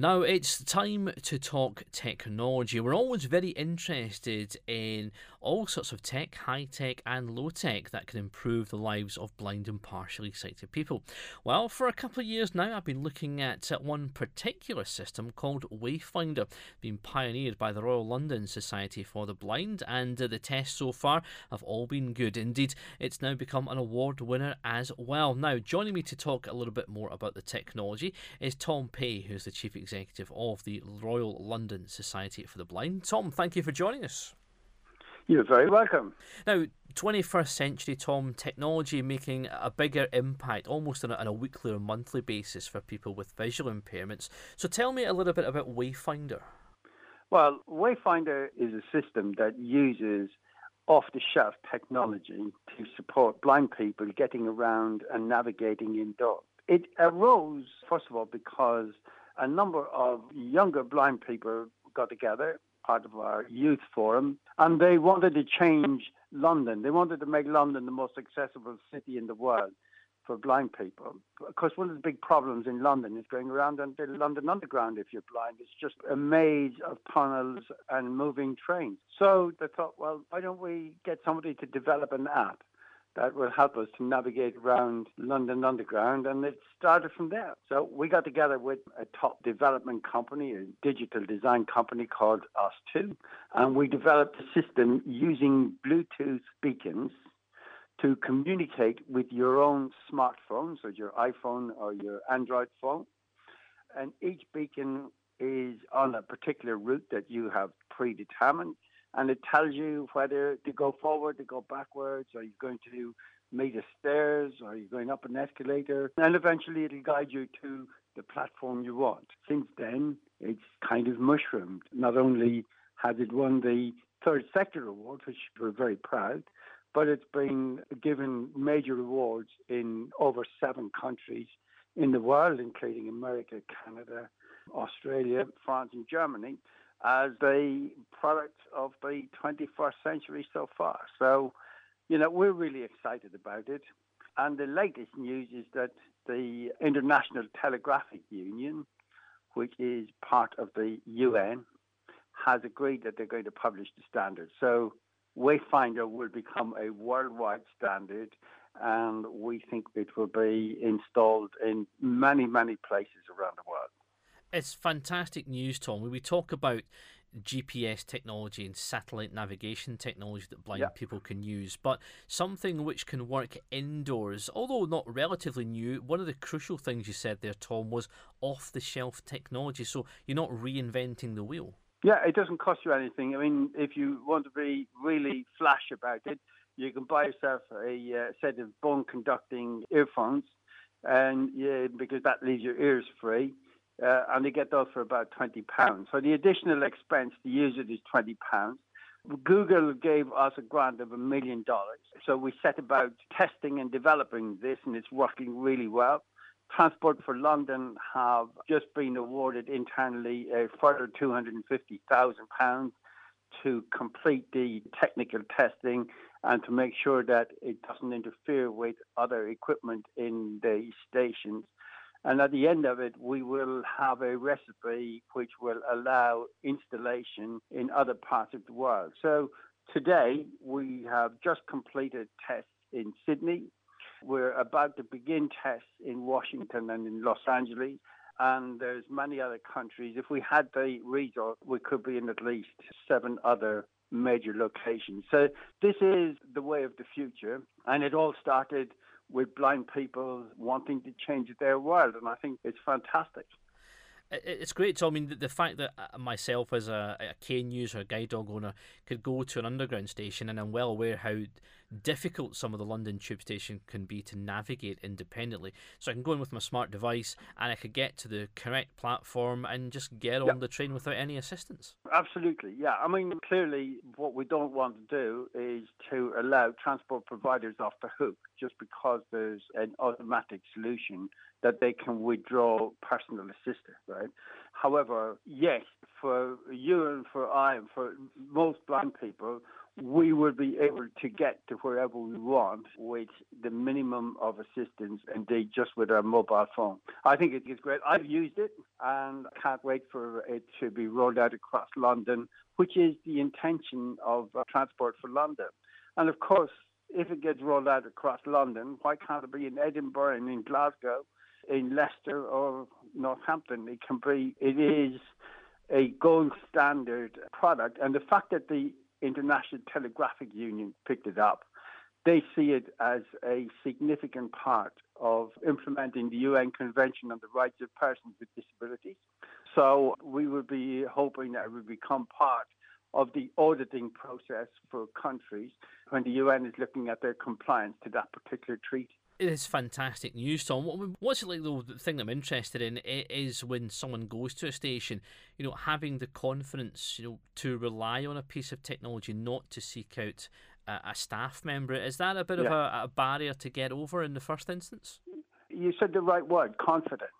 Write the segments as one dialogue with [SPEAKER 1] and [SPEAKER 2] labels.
[SPEAKER 1] Now it's time to talk technology. We're always very interested in all sorts of tech, high tech and low tech, that can improve the lives of blind and partially sighted people. Well, for a couple of years now, I've been looking at one particular system called Wayfindr, being pioneered by the Royal London Society for the Blind, and the tests so far have all been good. Indeed, it's now become an award winner as well. Now, joining me to talk a little bit more about the technology is Tom Pey, who's the Chief Executive Executive of the Royal London Society for the Blind. Tom, thank you for joining us.
[SPEAKER 2] You're very welcome.
[SPEAKER 1] Now, 21st century, Tom, technology making a bigger impact almost on a, on a, weekly or monthly basis for people with visual impairments. So tell me a little bit about Wayfindr.
[SPEAKER 2] Well, Wayfindr is a system that uses off the shelf technology to support blind people getting around and navigating indoors. It arose, first of all, because a number of younger blind people got together, part of our youth forum, and they wanted to change London. They wanted to make London the most accessible city in the world for blind people. Of course, one of the big problems in London is going around on the London Underground if you're blind. It's just a maze of tunnels and moving trains. So they thought, well, why don't we get somebody to develop an app that will help us to navigate around London Underground. And it started from there. So we got together with a top development company, a digital design company called ustwo, and we developed a system using Bluetooth beacons to communicate with your own smartphone, so your iPhone or your Android phone. And each beacon is on a particular route that you have predetermined and it tells you whether to go forward, to go backwards, are you going to meet a stairs, are you going up an escalator, and eventually it'll guide you to the platform you want. Since then, it's kind of mushroomed. Not only has it won the third sector award, which we're very proud, but it's been given major awards in over seven countries in the world, including America, Canada, Australia, France, and Germany as the product of the 21st century so far. So, you know, we're really excited about it. And the latest news is that the International Telegraphic Union, which is part of the UN, has agreed that they're going to publish the standard. So Wayfindr will become a worldwide standard, and we think it will be installed in many, many places around the world.
[SPEAKER 1] It's fantastic news, Tom. When we talk about GPS technology and satellite navigation technology that blind yep. people can use, but something which can work indoors, although not relatively new. One of the crucial things you said there, Tom, was off the shelf technology. So you're not reinventing the wheel.
[SPEAKER 2] Yeah, it doesn't cost you anything. I mean, if you want to be really flash about it, you can buy yourself a uh, set of bone conducting earphones, and yeah, because that leaves your ears free uh, and they get those for about twenty pounds. So the additional expense to use it is twenty pounds. Google gave us a grant of a million dollars. So we set about testing and developing this, and it's working really well. Transport for London have just been awarded internally a further £250,000 to complete the technical testing and to make sure that it doesn't interfere with other equipment in the stations. And at the end of it, we will have a recipe which will allow installation in other parts of the world. So today, we have just completed tests in Sydney. We're about to begin tests in Washington and in Los Angeles. And there's many other countries. If we had the resource, we could be in at least seven other major locations. So this is the way of the future. And it all started with blind people wanting to change their world, and I think it's fantastic.
[SPEAKER 1] It's great. So I mean, the, fact that uh, myself as a, a cane user, a guide dog owner, could go to an underground station, and I'm well aware how difficult some of the London tube station can be to navigate independently. So I can go in with my smart device, and I could get to the correct platform and just get on the train without any assistance.
[SPEAKER 2] Absolutely, yeah. I mean, clearly, what we don't want to do is to allow transport providers off the hook just because there's an automatic solution that they can withdraw personal assistance, right? However, yes, for you and for I and for most blind people, we will be able to get to wherever we want with the minimum of assistance, indeed, just with our mobile phone. I think it is great. I've used it and can't wait for it to be rolled out across London, which is the intention of uh, Transport for London. And of course, if it gets rolled out across London, why can't it be in Edinburgh and in Glasgow, in Leicester or Northampton? It can be, it is a gold standard product. And the fact that the International Telegraphic Union picked it up, they see it as a significant part of implementing the UN Convention on the Rights of Persons with Disabilities. So we would be hoping that it would become part of the auditing process for countries when the UN is looking at their compliance to that particular treaty.
[SPEAKER 1] It is fantastic news, Tom. What's it like though? The thing I'm interested in is when someone goes to a station, you know, having the confidence, you know, to rely on a piece of technology, not to seek out a, a staff member. Is that a bit yeah. of a, a barrier to get over in the first instance?
[SPEAKER 2] You said the right word, confidence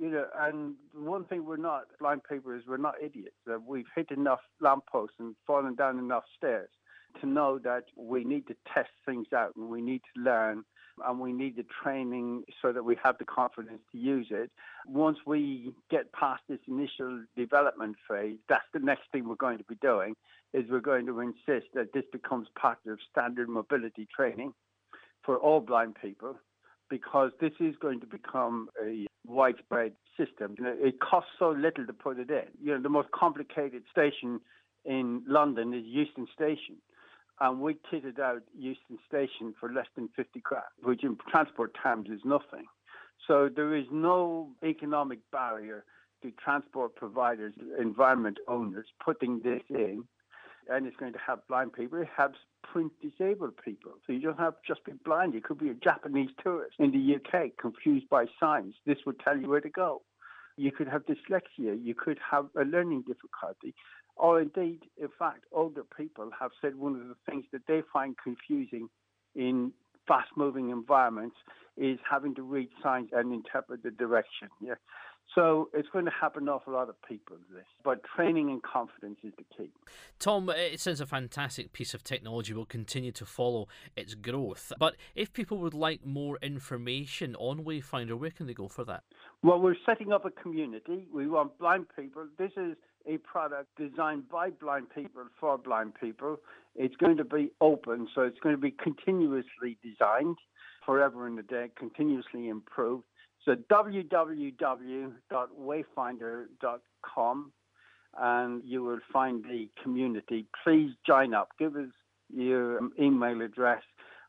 [SPEAKER 2] you know, and one thing we're not blind people is we're not idiots. Uh, we've hit enough lampposts and fallen down enough stairs to know that we need to test things out and we need to learn and we need the training so that we have the confidence to use it. Once we get past this initial development phase, that's the next thing we're going to be doing is we're going to insist that this becomes part of standard mobility training for all blind people because this is going to become a widespread system. It costs so little to put it in. You know, the most complicated station in London is Euston Station. And we kitted out Euston Station for less than 50 grand, which in transport terms is nothing. So there is no economic barrier to transport providers, environment owners putting this in and it's going to have blind people. It has print disabled people. So you don't have just be blind. You could be a Japanese tourist in the UK confused by signs. This would tell you where to go. You could have dyslexia. You could have a learning difficulty. Or indeed, in fact, older people have said one of the things that they find confusing in fast moving environments is having to read signs and interpret the direction. Yeah. So it's going to happen an awful lot of people, this. But training and confidence is the key.
[SPEAKER 1] Tom, it sounds a fantastic piece of technology. We'll continue to follow its growth. But if people would like more information on Wayfindr, where can they go for that?
[SPEAKER 2] Well, we're setting up a community. We want blind people. This is a product designed by blind people for blind people. It's going to be open, so it's going to be continuously designed forever and a day, continuously improved. So www.wayfinder.com and you will find the community. Please join up. Give us your um, email address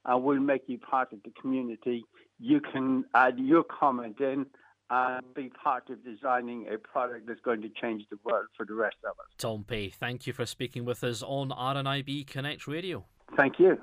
[SPEAKER 2] and we'll make you part of the community. You can add your comment in and be part of designing a product that's going to change the world for the rest of us.
[SPEAKER 1] Tom Pey, thank you for speaking with us on RNIB Connect Radio.
[SPEAKER 2] Thank you.